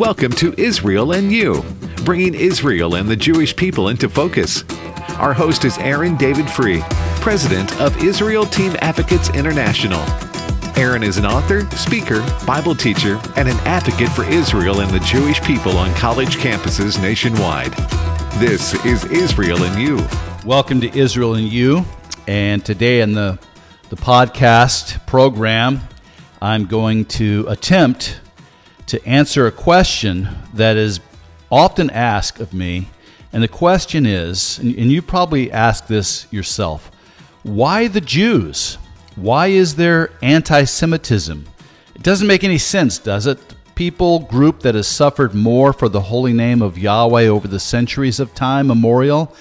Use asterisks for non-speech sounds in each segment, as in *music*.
Welcome to Israel and You, bringing Israel and the Jewish people into focus. Our host is Aaron David Free, president of Israel Team Advocates International. Aaron is an author, speaker, Bible teacher, and an advocate for Israel and the Jewish people on college campuses nationwide. This is Israel and You. Welcome to Israel and You. And today in the, the podcast program, I'm going to attempt to answer a question that is often asked of me. And the question is, and you probably ask this yourself why the Jews? Why is there anti Semitism? It doesn't make any sense, does it? People group that has suffered more for the holy name of Yahweh over the centuries of time memorial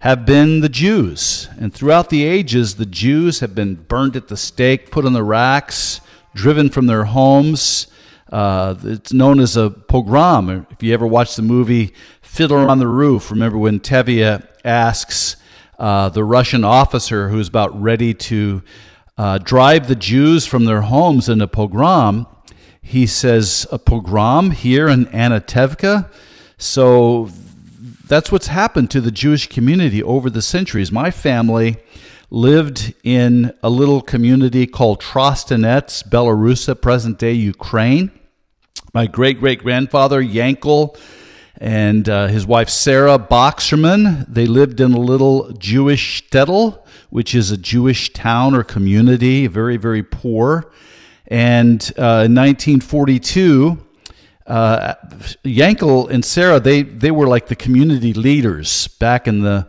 have been the Jews. And throughout the ages, the Jews have been burned at the stake, put on the racks, driven from their homes. Uh, it's known as a pogrom. If you ever watch the movie Fiddler on the Roof, remember when Tevye asks uh, the Russian officer who's about ready to uh, drive the Jews from their homes in a pogrom, he says, A pogrom here in Anatevka? So that's what's happened to the Jewish community over the centuries. My family lived in a little community called Trostianets, Belarusia, present day Ukraine. My great great grandfather, Yankel, and uh, his wife Sarah Boxerman, they lived in a little Jewish shtetl, which is a Jewish town or community, very, very poor. And uh, in 1942, uh, Yankel and Sarah, they, they were like the community leaders back in the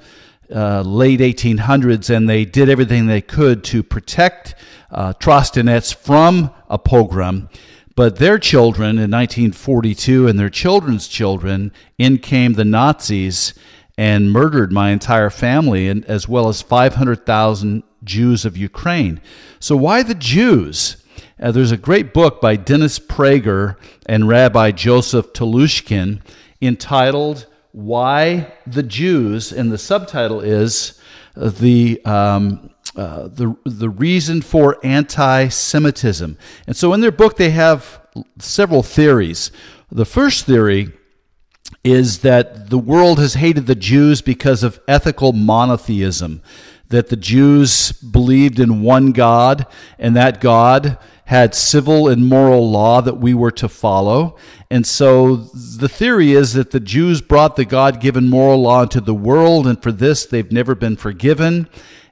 uh, late 1800s, and they did everything they could to protect uh, Trostianets from a pogrom. But their children in 1942 and their children's children, in came the Nazis and murdered my entire family, and as well as 500,000 Jews of Ukraine. So why the Jews? Uh, there's a great book by Dennis Prager and Rabbi Joseph Telushkin entitled "Why the Jews," and the subtitle is uh, the um, uh, the the reason for anti-Semitism. And so, in their book, they have several theories. The first theory is that the world has hated the Jews because of ethical monotheism, that the Jews believed in one God, and that God had civil and moral law that we were to follow. And so the theory is that the Jews brought the God given moral law into the world, and for this they've never been forgiven.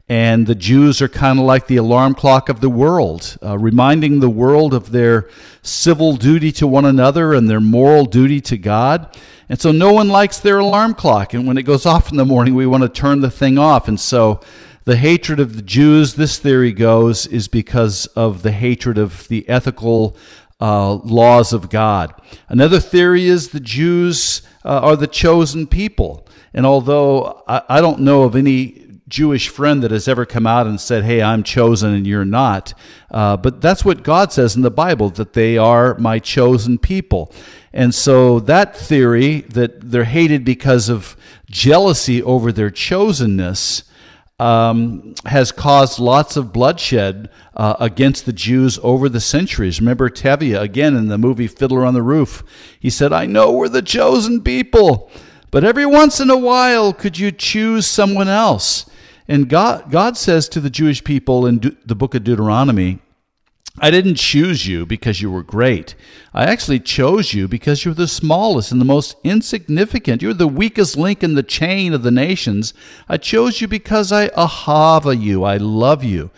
And the Jews are kind of like the alarm clock of the world, uh, reminding the world of their civil duty to one another and their moral duty to God. And so no one likes their alarm clock. And when it goes off in the morning, we want to turn the thing off. And so the hatred of the Jews, this theory goes, is because of the hatred of the ethical uh, laws of God. Another theory is the Jews uh, are the chosen people. And although I, I don't know of any Jewish friend that has ever come out and said, Hey, I'm chosen and you're not. Uh, but that's what God says in the Bible, that they are my chosen people. And so that theory that they're hated because of jealousy over their chosenness um, has caused lots of bloodshed uh, against the Jews over the centuries. Remember Tevye, again, in the movie Fiddler on the Roof, he said, I know we're the chosen people, but every once in a while, could you choose someone else? And God, God says to the Jewish people in De- the book of Deuteronomy, I didn't choose you because you were great. I actually chose you because you're the smallest and the most insignificant. You're the weakest link in the chain of the nations. I chose you because I ahava you. I love you.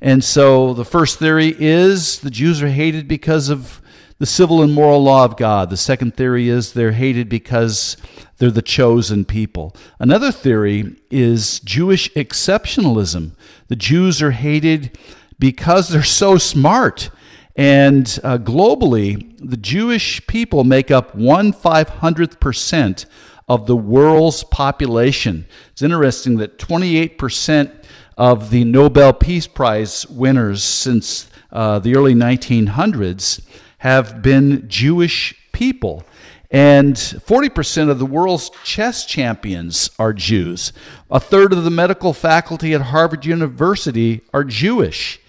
And so the first theory is the Jews are hated because of the civil and moral law of God. The second theory is they're hated because they're the chosen people. Another theory is Jewish exceptionalism. The Jews are hated because they're so smart. And uh, globally, the Jewish people make up one five hundredth percent of the world's population. It's interesting that 28% of the Nobel Peace Prize winners since uh, the early 1900s have been Jewish people. And 40% of the world's chess champions are Jews. A third of the medical faculty at Harvard University are Jewish.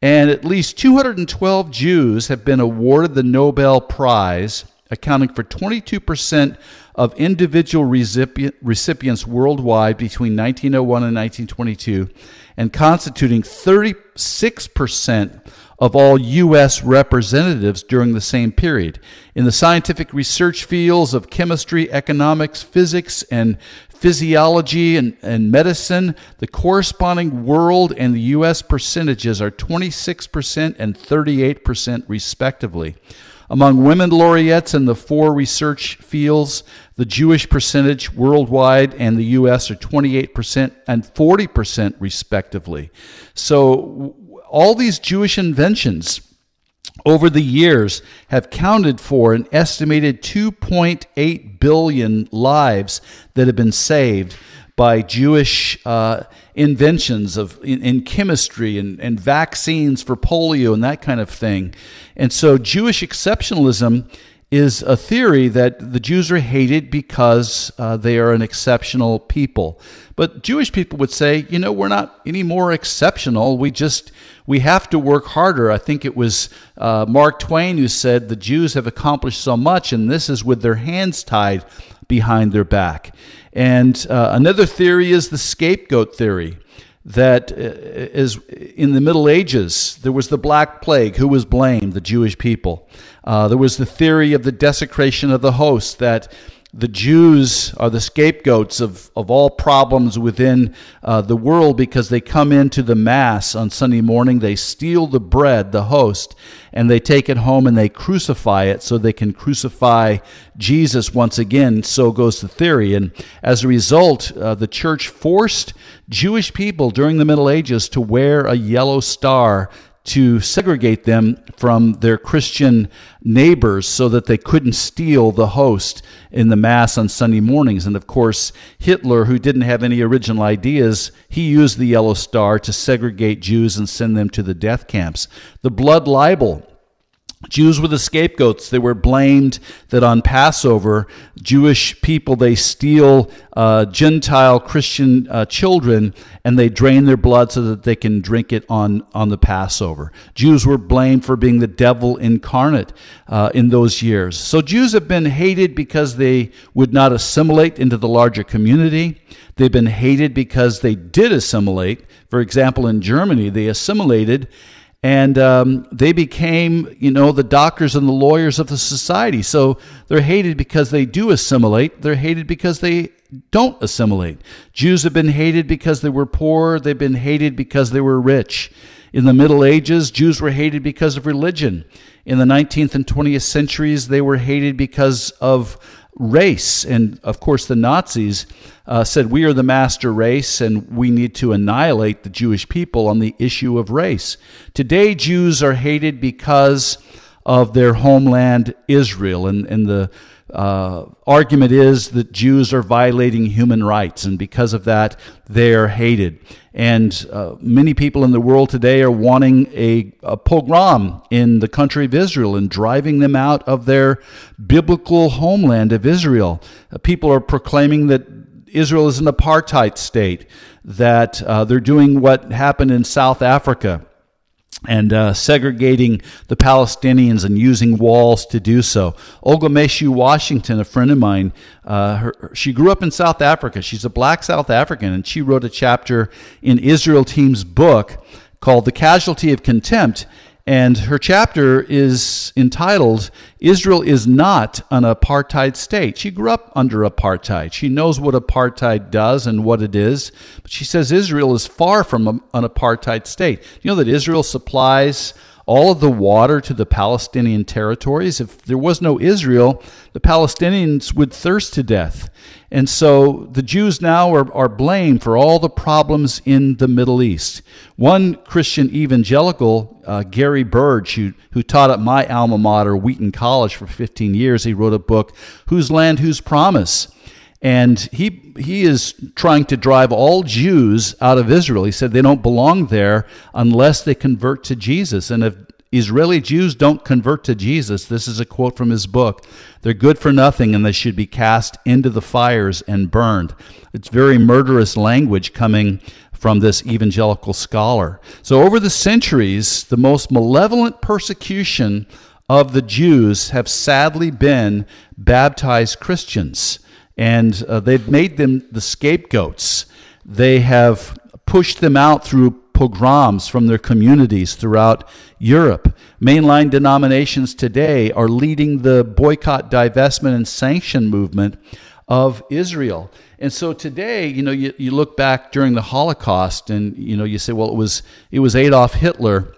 And at least 212 Jews have been awarded the Nobel Prize accounting for 22% of individual recipients worldwide between 1901 and 1922, and constituting 36% of all U.S. representatives during the same period. In the scientific research fields of chemistry, economics, physics, and physiology and, and medicine, the corresponding world and the U.S. percentages are 26% and 38%, respectively. Among women laureates in the four research fields, the Jewish percentage worldwide and the U.S. are 28% and 40%, respectively. So, all these Jewish inventions over the years have counted for an estimated 2.8 billion lives that have been saved by Jewish uh, inventions of in, in chemistry and, and vaccines for polio and that kind of thing. And so Jewish exceptionalism is a theory that the Jews are hated because uh, they are an exceptional people. But Jewish people would say, you know, we're not any more exceptional. We just we have to work harder. I think it was uh, Mark Twain who said the Jews have accomplished so much, and this is with their hands tied behind their back. And uh, another theory is the scapegoat theory that uh, in the Middle Ages, there was the Black Plague. Who was blamed? The Jewish people. Uh, there was the theory of the desecration of the host, that the Jews are the scapegoats of, of all problems within uh, the world because they come into the Mass on Sunday morning, they steal the bread, the host, and they take it home and they crucify it so they can crucify Jesus once again. So goes the theory. And as a result, uh, the church forced Jewish people during the Middle Ages to wear a yellow star to segregate them from their Christian neighbors so that they couldn't steal the host in the Mass on Sunday mornings. And of course, Hitler, who didn't have any original ideas, he used the yellow star to segregate Jews and send them to the death camps. The blood libel Jews were the scapegoats. They were blamed that on Passover, Jewish people, they steal uh, Gentile Christian uh, children and they drain their blood so that they can drink it on, on the Passover. Jews were blamed for being the devil incarnate uh, in those years. So Jews have been hated because they would not assimilate into the larger community. They've been hated because they did assimilate. For example, in Germany, they assimilated and um, they became, you know, the doctors and the lawyers of the society. So they're hated because they do assimilate. They're hated because they don't assimilate. Jews have been hated because they were poor. They've been hated because they were rich. In the Middle Ages, Jews were hated because of religion. In the 19th and 20th centuries, they were hated because of race. And of course, the Nazis uh, said, We are the master race and we need to annihilate the Jewish people on the issue of race. Today, Jews are hated because of their homeland, Israel. And, and the uh, argument is that Jews are violating human rights, and because of that, they are hated. And uh, many people in the world today are wanting a, a, pogrom in the country of Israel and driving them out of their biblical homeland of Israel. Uh, people are proclaiming that Israel is an apartheid state, that uh, they're doing what happened in South Africa and uh, segregating the Palestinians and using walls to do so. Olga Meshoe Washington, a friend of mine, uh, her, she grew up in South Africa. She's a black South African, and she wrote a chapter in Israel Team's book called The Casualty of Contempt. And her chapter is entitled, Israel is Not an Apartheid State. She grew up under apartheid. She knows what apartheid does and what it is. But she says Israel is far from an apartheid state. You know that Israel supplies all of the water to the Palestinian territories. If there was no Israel, the Palestinians would thirst to death. And so the Jews now are, are blamed for all the problems in the Middle East. One Christian evangelical, uh, Gary Burge, who, who taught at my alma mater, Wheaton College, for 15 years, he wrote a book, Whose Land, Whose Promise? And he, he is trying to drive all Jews out of Israel. He said they don't belong there unless they convert to Jesus. And if Israeli Jews don't convert to Jesus, this is a quote from his book, they're good for nothing and they should be cast into the fires and burned. It's very murderous language coming from this evangelical scholar. So, over the centuries, the most malevolent persecution of the Jews have sadly been baptized Christians, and uh, they've made them the scapegoats. They have pushed them out through pogroms from their communities throughout Europe. Mainline denominations today are leading the boycott, divestment, and sanction movement of Israel. And so today, you know, you, you look back during the Holocaust and, you know, you say, well, it was, it was Adolf Hitler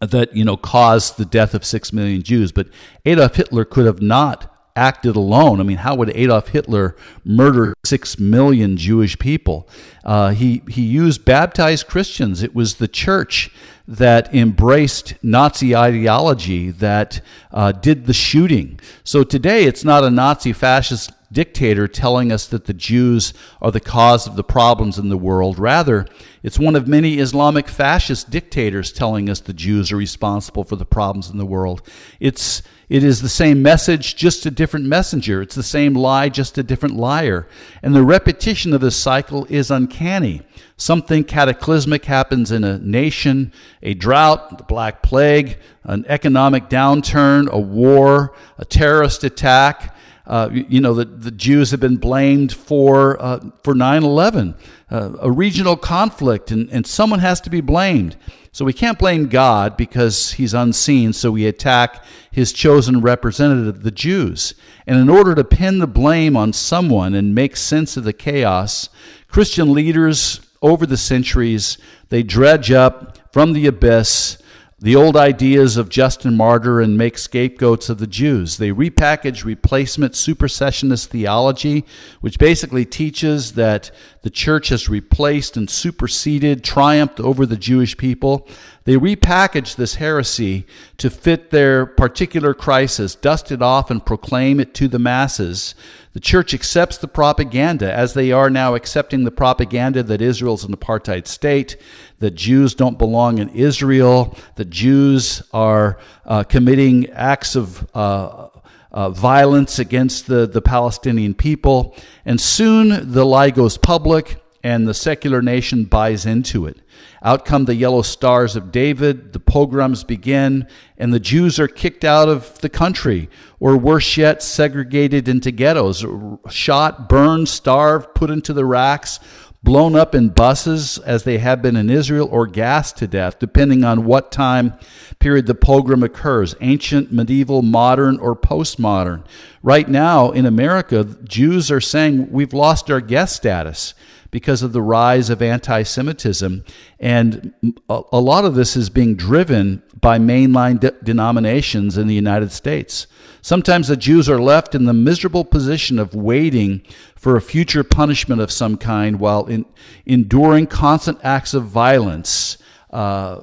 that, you know, caused the death of six million Jews. But Adolf Hitler could have not acted alone. I mean, how would Adolf Hitler murder six million Jewish people? Uh, he, he used baptized Christians. It was the church that embraced Nazi ideology that uh, did the shooting. So today, it's not a Nazi fascist dictator telling us that the Jews are the cause of the problems in the world. Rather, it's one of many Islamic fascist dictators telling us the Jews are responsible for the problems in the world. It's it is the same message, just a different messenger. It's the same lie, just a different liar. And the repetition of this cycle is uncanny. Something cataclysmic happens in a nation a drought, the Black Plague, an economic downturn, a war, a terrorist attack uh, you know, the, the Jews have been blamed for, uh, for 9 11, uh, a regional conflict, and, and someone has to be blamed. So we can't blame God because he's unseen, so we attack his chosen representative, the Jews. And in order to pin the blame on someone and make sense of the chaos, Christian leaders over the centuries, they dredge up from the abyss the old ideas of Justin Martyr and make scapegoats of the Jews. They repackage replacement supersessionist theology, which basically teaches that the church has replaced and superseded, triumphed over the Jewish people. They repackage this heresy to fit their particular crisis, dust it off, and proclaim it to the masses. The church accepts the propaganda, as they are now accepting the propaganda that Israel's an apartheid state, that Jews don't belong in Israel, that Jews are uh, committing acts of uh, uh, violence against the, the Palestinian people. And soon the lie goes public and the secular nation buys into it. Out come the yellow stars of David, the pogroms begin, and the Jews are kicked out of the country, or worse yet, segregated into ghettos, shot, burned, starved, put into the racks, blown up in buses as they have been in Israel, or gassed to death, depending on what time period the pogrom occurs ancient, medieval, modern, or postmodern. Right now in America, Jews are saying we've lost our guest status because of the rise of anti Semitism. And a, lot of this is being driven by mainline de- denominations in the United States. Sometimes the Jews are left in the miserable position of waiting for a future punishment of some kind while in, enduring constant acts of violence. Uh,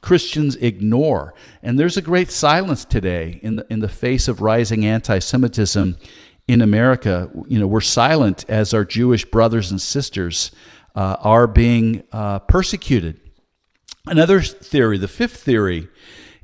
Christians ignore. And there's a great silence today in the, in the face of rising anti Semitism in America. You know, we're silent as our Jewish brothers and sisters uh, are being uh, persecuted. Another theory, the fifth theory,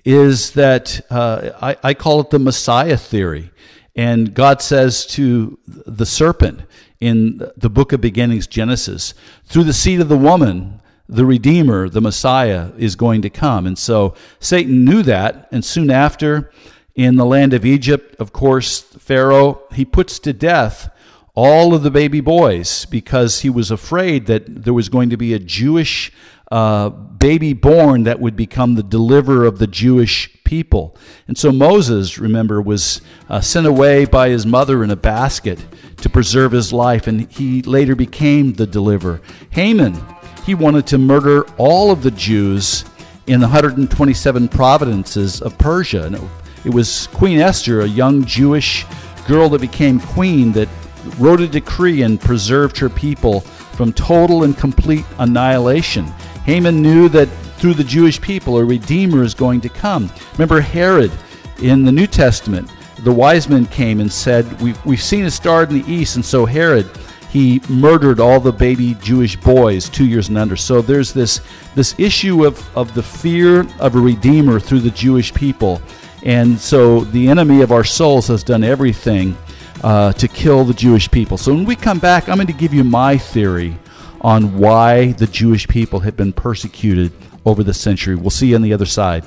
is that uh, I, I call it the Messiah theory. And God says to the serpent in the book of beginnings, Genesis, through the seed of the woman, the Redeemer, the Messiah, is going to come. And so Satan knew that, and soon after, in the land of Egypt, of course, Pharaoh, he puts to death all of the baby boys because he was afraid that there was going to be a Jewish uh, baby born that would become the deliverer of the Jewish people. And so Moses, remember, was uh, sent away by his mother in a basket to preserve his life, and he later became the deliverer. Haman, he wanted to murder all of the Jews in the 127 provinces of Persia. And it was Queen Esther, a young Jewish girl that became queen, that wrote a decree and preserved her people from total and complete annihilation. Haman knew that through the Jewish people a redeemer is going to come. Remember Herod in the New Testament, the wise men came and said, We've, we've seen a star in the east, and so Herod he murdered all the baby Jewish boys two years and under. So there's this this issue of, of the fear of a redeemer through the Jewish people. And so the enemy of our souls has done everything uh, to kill the Jewish people. So when we come back, I'm going to give you my theory on why the Jewish people have been persecuted over the century. We'll see you on the other side.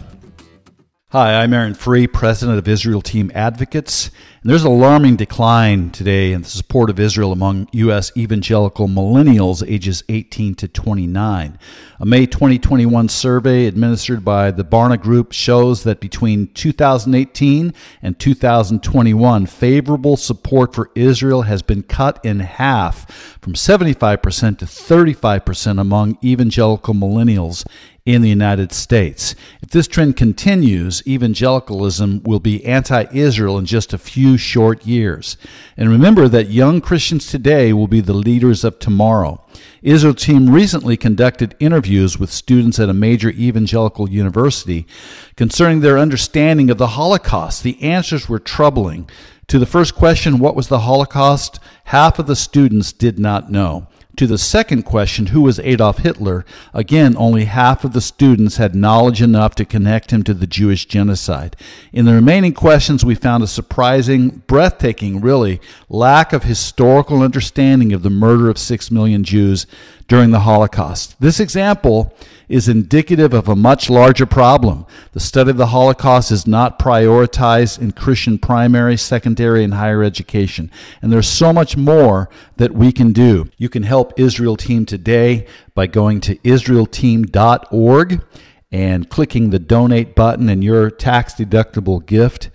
Hi, I'm Aaron Free, president of Israel Team Advocates. And there's an alarming decline today in the support of Israel among U.S. evangelical millennials ages 18 to 29. A May 2021 survey administered by the Barna Group shows that between 2018 and 2021, favorable support for Israel has been cut in half from 75% to 35% among evangelical millennials in the United States. If this trend continues, evangelicalism will be anti Israel in just a few short years. And remember that young Christians today will be the leaders of tomorrow. Israel team recently conducted interviews with students at a major evangelical university concerning their understanding of the Holocaust. The answers were troubling. To the first question, what was the Holocaust? Half of the students did not know. To the second question, who was Adolf Hitler? Again, only half of the students had knowledge enough to connect him to the Jewish genocide. In the remaining questions, we found a surprising, breathtaking, really, lack of historical understanding of the murder of six million Jews during the Holocaust. This example is indicative of a much larger problem. The study of the Holocaust is not prioritized in Christian primary, secondary, and higher education. And there's so much more that we can do. You can help Israel Team today by going to israelteam.org and clicking the donate button and your tax deductible gift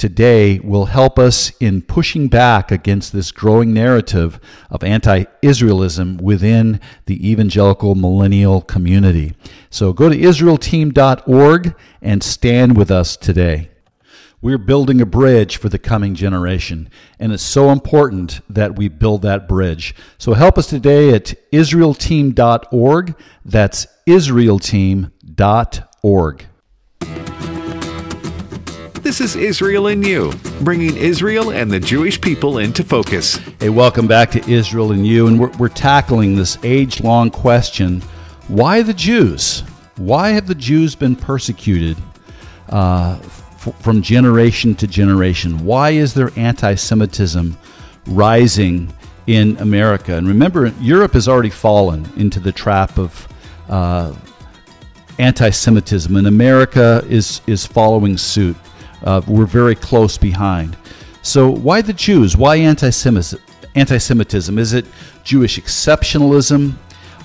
today will help us in pushing back against this growing narrative of anti Israelism within the evangelical millennial community. So go to IsraelTeam.org and stand with us today. We're building a bridge for the coming generation, and it's so important that we build that bridge. So help us today at IsraelTeam.org. That's IsraelTeam.org. This is Israel and You, bringing Israel and the Jewish people into focus. Hey, welcome back to Israel and You, and we're, we're tackling this age long question why the Jews? Why have the Jews been persecuted uh, f- from generation to generation? Why is there anti Semitism rising in America? And remember, Europe has already fallen into the trap of. Uh, anti-Semitism, and America is is following suit. Uh, we're very close behind. So, why the Jews? Why anti Semitism? Is it Jewish exceptionalism?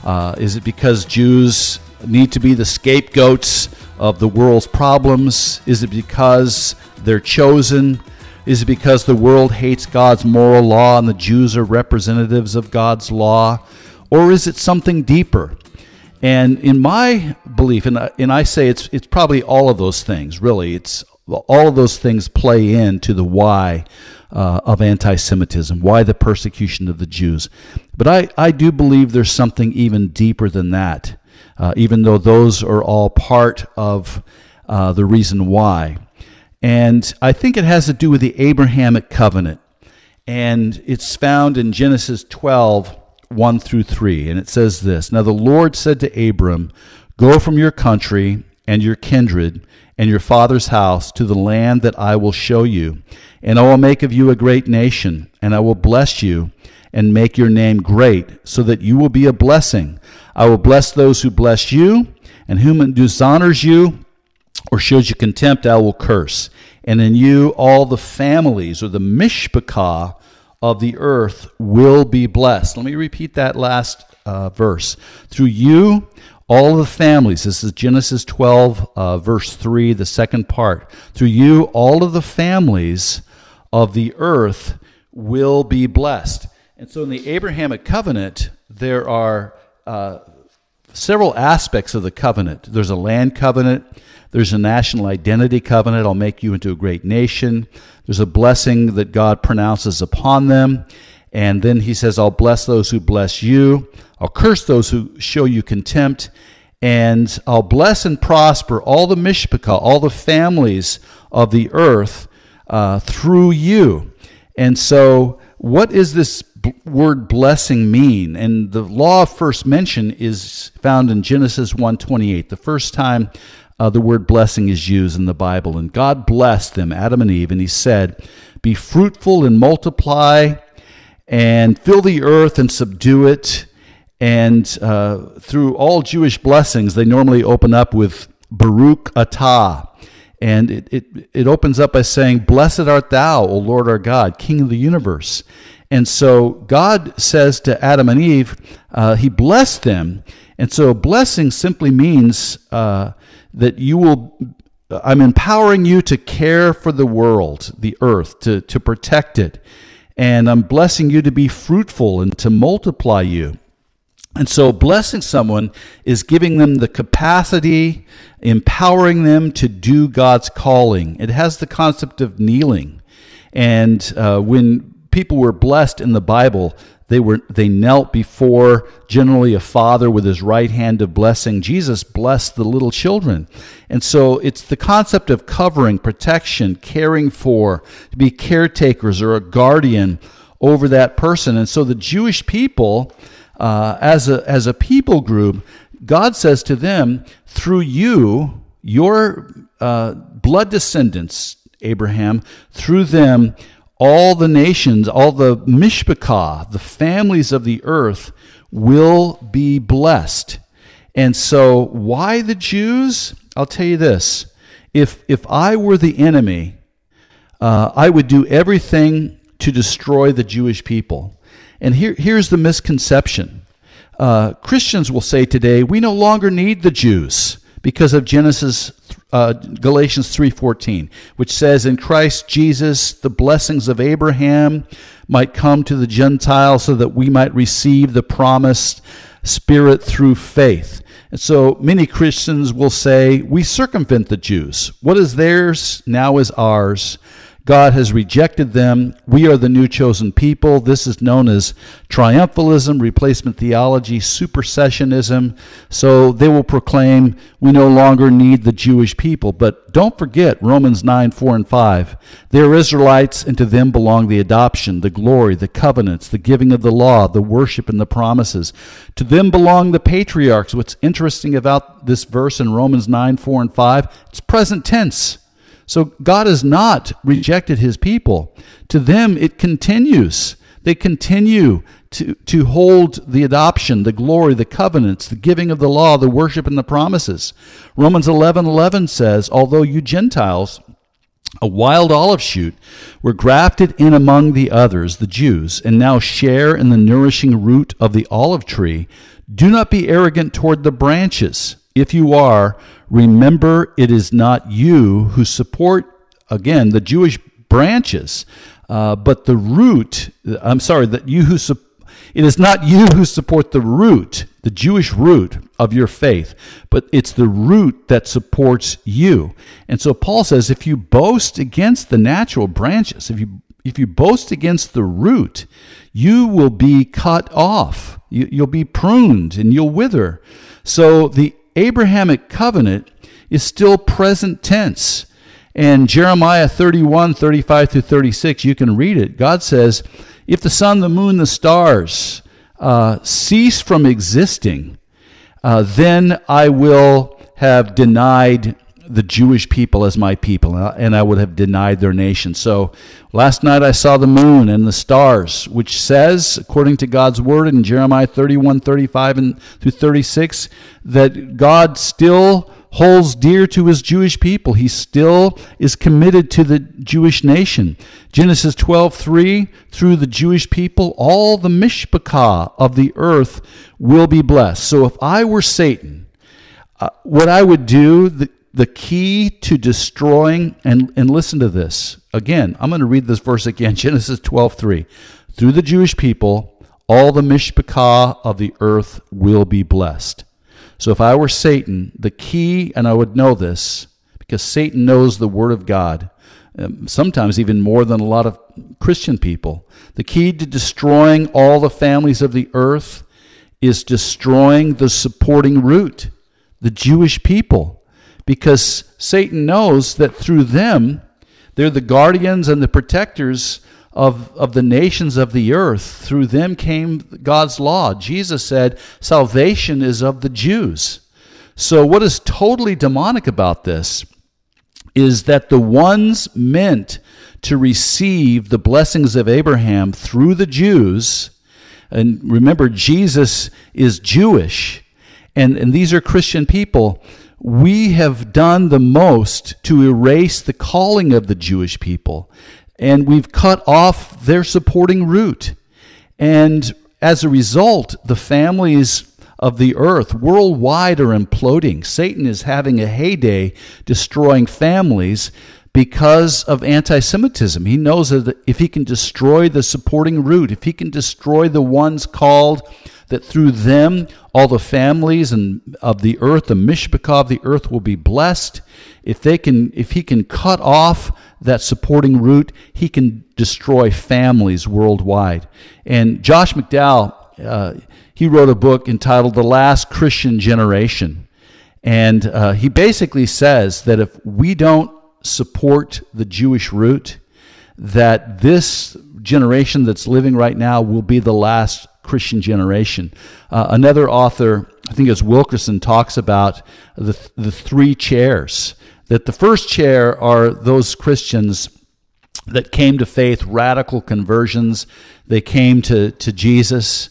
Uh, is it because Jews need to be the scapegoats of the world's problems? Is it because they're chosen? Is it because the world hates God's moral law and the Jews are representatives of God's law? Or is it something deeper? And in my belief, and I, and I say it's, it's probably all of those things, really. It's all of those things play into the why uh, of anti Semitism, why the persecution of the Jews. But I, I do believe there's something even deeper than that, uh, even though those are all part of uh, the reason why. And I think it has to do with the Abrahamic covenant. And it's found in Genesis 12, 1 through 3. And it says this Now the Lord said to Abram, Go from your country and your kindred and your father's house to the land that I will show you. And I will make of you a great nation, and I will bless you and make your name great, so that you will be a blessing. I will bless those who bless you, and whom dishonors you or shows you contempt, I will curse. And in you all the families or the mishpachah of the earth will be blessed. Let me repeat that last uh, verse. Through you all the families, this is Genesis 12, uh, verse 3, the second part. Through you, all of the families of the earth will be blessed. And so in the Abrahamic covenant, there are uh, several aspects of the covenant. There's a land covenant, there's a national identity covenant. I'll make you into a great nation. There's a blessing that God pronounces upon them. And then he says, I'll bless those who bless you. I'll curse those who show you contempt. And I'll bless and prosper all the mishpachah, all the families of the earth uh, through you. And so, what does this word blessing mean? And the law of first mention is found in Genesis 1:28, the first time uh, the word blessing is used in the Bible. And God blessed them, Adam and Eve, and He said, "Be fruitful and multiply." And fill the earth and subdue it. And uh, through all Jewish blessings, they normally open up with Baruch Atah. And it, it, it opens up by saying, Blessed art thou, O Lord our God, King of the universe. And so God says to Adam and Eve, uh, He blessed them. And so a blessing simply means uh, that you will, I'm empowering you to care for the world, the earth, to, to protect it. And I'm blessing you to be fruitful and to multiply you. And so, blessing someone is giving them the capacity, empowering them to do God's calling. It has the concept of kneeling. And uh, when people were blessed in the Bible, they were they knelt before generally a father with his right hand of blessing. Jesus blessed the little children. And so it's the concept of covering, protection, caring for, to be caretakers or a guardian over that person. And so the Jewish people uh, as, a, as a people group, God says to them, through you, your uh, blood descendants, Abraham, through them, all the nations, all the mishpachah, the families of the earth, will be blessed. And so, why the Jews? I'll tell you this: if if I were the enemy, uh, I would do everything to destroy the Jewish people. And here, here's the misconception. Uh, Christians will say today, we no longer need the Jews because of Genesis uh, Galatians 3:14, which says in Christ Jesus the blessings of Abraham might come to the Gentiles so that we might receive the promised spirit through faith. And so many Christians will say we circumvent the Jews. What is theirs now is ours. God has rejected them. We are the new chosen people. This is known as triumphalism, replacement theology, supersessionism. So they will proclaim we no longer need the Jewish people. But don't forget Romans 9, 4, and 5. They are Israelites, and to them belong the adoption, the glory, the covenants, the giving of the law, the worship, and the promises. To them belong the patriarchs. What's interesting about this verse in Romans 9, 4, and 5? It's present tense. So God has not rejected his people. To them, it continues. They continue to, to hold the adoption, the glory, the covenants, the giving of the law, the worship, and the promises. Romans 11 11 says, Although you Gentiles, a wild olive shoot, were grafted in among the others, the Jews, and now share in the nourishing root of the olive tree, do not be arrogant toward the branches. If you are, remember it is not you who support, again, the Jewish branches, uh, but the root, I'm sorry, that you who support. It is not you who support the root, the Jewish root of your faith, but it's the root that supports you. And so Paul says if you boast against the natural branches, if you if you boast against the root, you will be cut off. You, will be pruned and you'll wither. So the Abrahamic covenant is still present tense. And Jeremiah 31, 35 through 36, you can read it. God says, If the sun, the moon, the stars uh, cease from existing, uh, then I will have denied the Jewish people as my people, and I would have denied their nation. So last night I saw the moon and the stars, which says, according to God's word in Jeremiah 31, 35 and through 36, that God still holds dear to his Jewish people. He still is committed to the Jewish nation. Genesis 12:3 through the Jewish people all the mishpachah of the earth will be blessed. So if I were Satan, uh, what I would do the, the key to destroying and and listen to this. Again, I'm going to read this verse again *laughs* Genesis 12:3 through the Jewish people all the mishpachah of the earth will be blessed. So if I were Satan, the key, and I would know this, because Satan knows the Word of God, um, sometimes even more than a lot of Christian people, the key to destroying all the families of the earth is destroying the supporting root, the Jewish people, because Satan knows that through them, they're the guardians and the protectors of, of the nations of the earth. Through them came God's law. Jesus said, Salvation is of the Jews. So, what is totally demonic about this is that the ones meant to receive the blessings of Abraham through the Jews, and remember, Jesus is Jewish, and, and these are Christian people. We have done the most to erase the calling of the Jewish people, and we've cut off their supporting root. And as a result, the families of the earth worldwide are imploding. Satan is having a heyday destroying families because of anti Semitism. He knows that if he can destroy the supporting root, if he can destroy the ones called, that through them all the families and of the earth, the mishpachah of the earth will be blessed. If they can, if he can cut off that supporting root, he can destroy families worldwide. And Josh McDowell, uh, he wrote a book entitled "The Last Christian Generation," and uh, he basically says that if we don't support the Jewish root, that this generation that's living right now will be the last Christian generation. Uh, another author, I think it's Wilkerson, talks about the, the three chairs. That the first chair are those Christians that came to faith, radical conversions. They came to, to Jesus,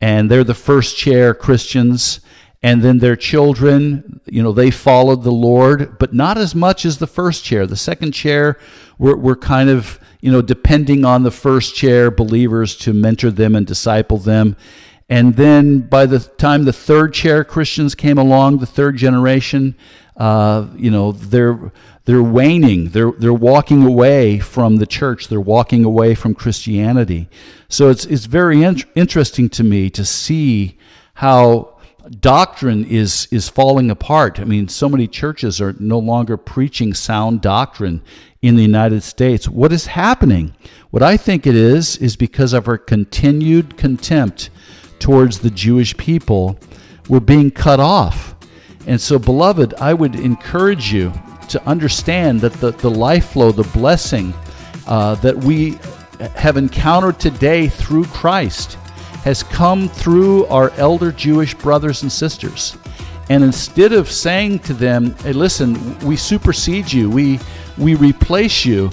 and they're the first chair Christians and then their children, you know, they followed the Lord, but not as much as the first chair. The second chair were, were kind of, you know, depending on the first chair believers to mentor them and disciple them. And then by the time the third chair Christians came along, the third generation, uh, you know, they're they're waning. They're they're walking away from the church. They're walking away from Christianity. So it's it's very in- interesting to me to see how doctrine is is falling apart. I mean, so many churches are no longer preaching sound doctrine in the United States. What is happening? What I think it is is because of our continued contempt towards the Jewish people, we're being cut off. And so, beloved, I would encourage you to understand that the, the life flow, the blessing uh, that we have encountered today through Christ has come through our elder Jewish brothers and sisters. And instead of saying to them, hey, listen, we supersede you, we, we replace you,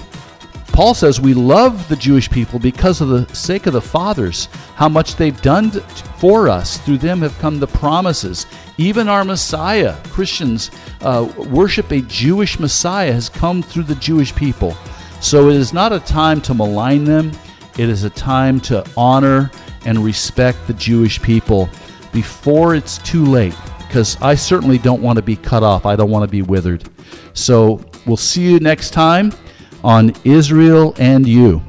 Paul says we love the Jewish people because of the sake of the fathers, how much they've done for us. Through them have come the promises. Even our Messiah, Christians uh, worship a Jewish Messiah, has come through the Jewish people. So it is not a time to malign them, it is a time to honor and respect the Jewish people before it's too late because I certainly don't want to be cut off. I don't want to be withered. So we'll see you next time on Israel and You.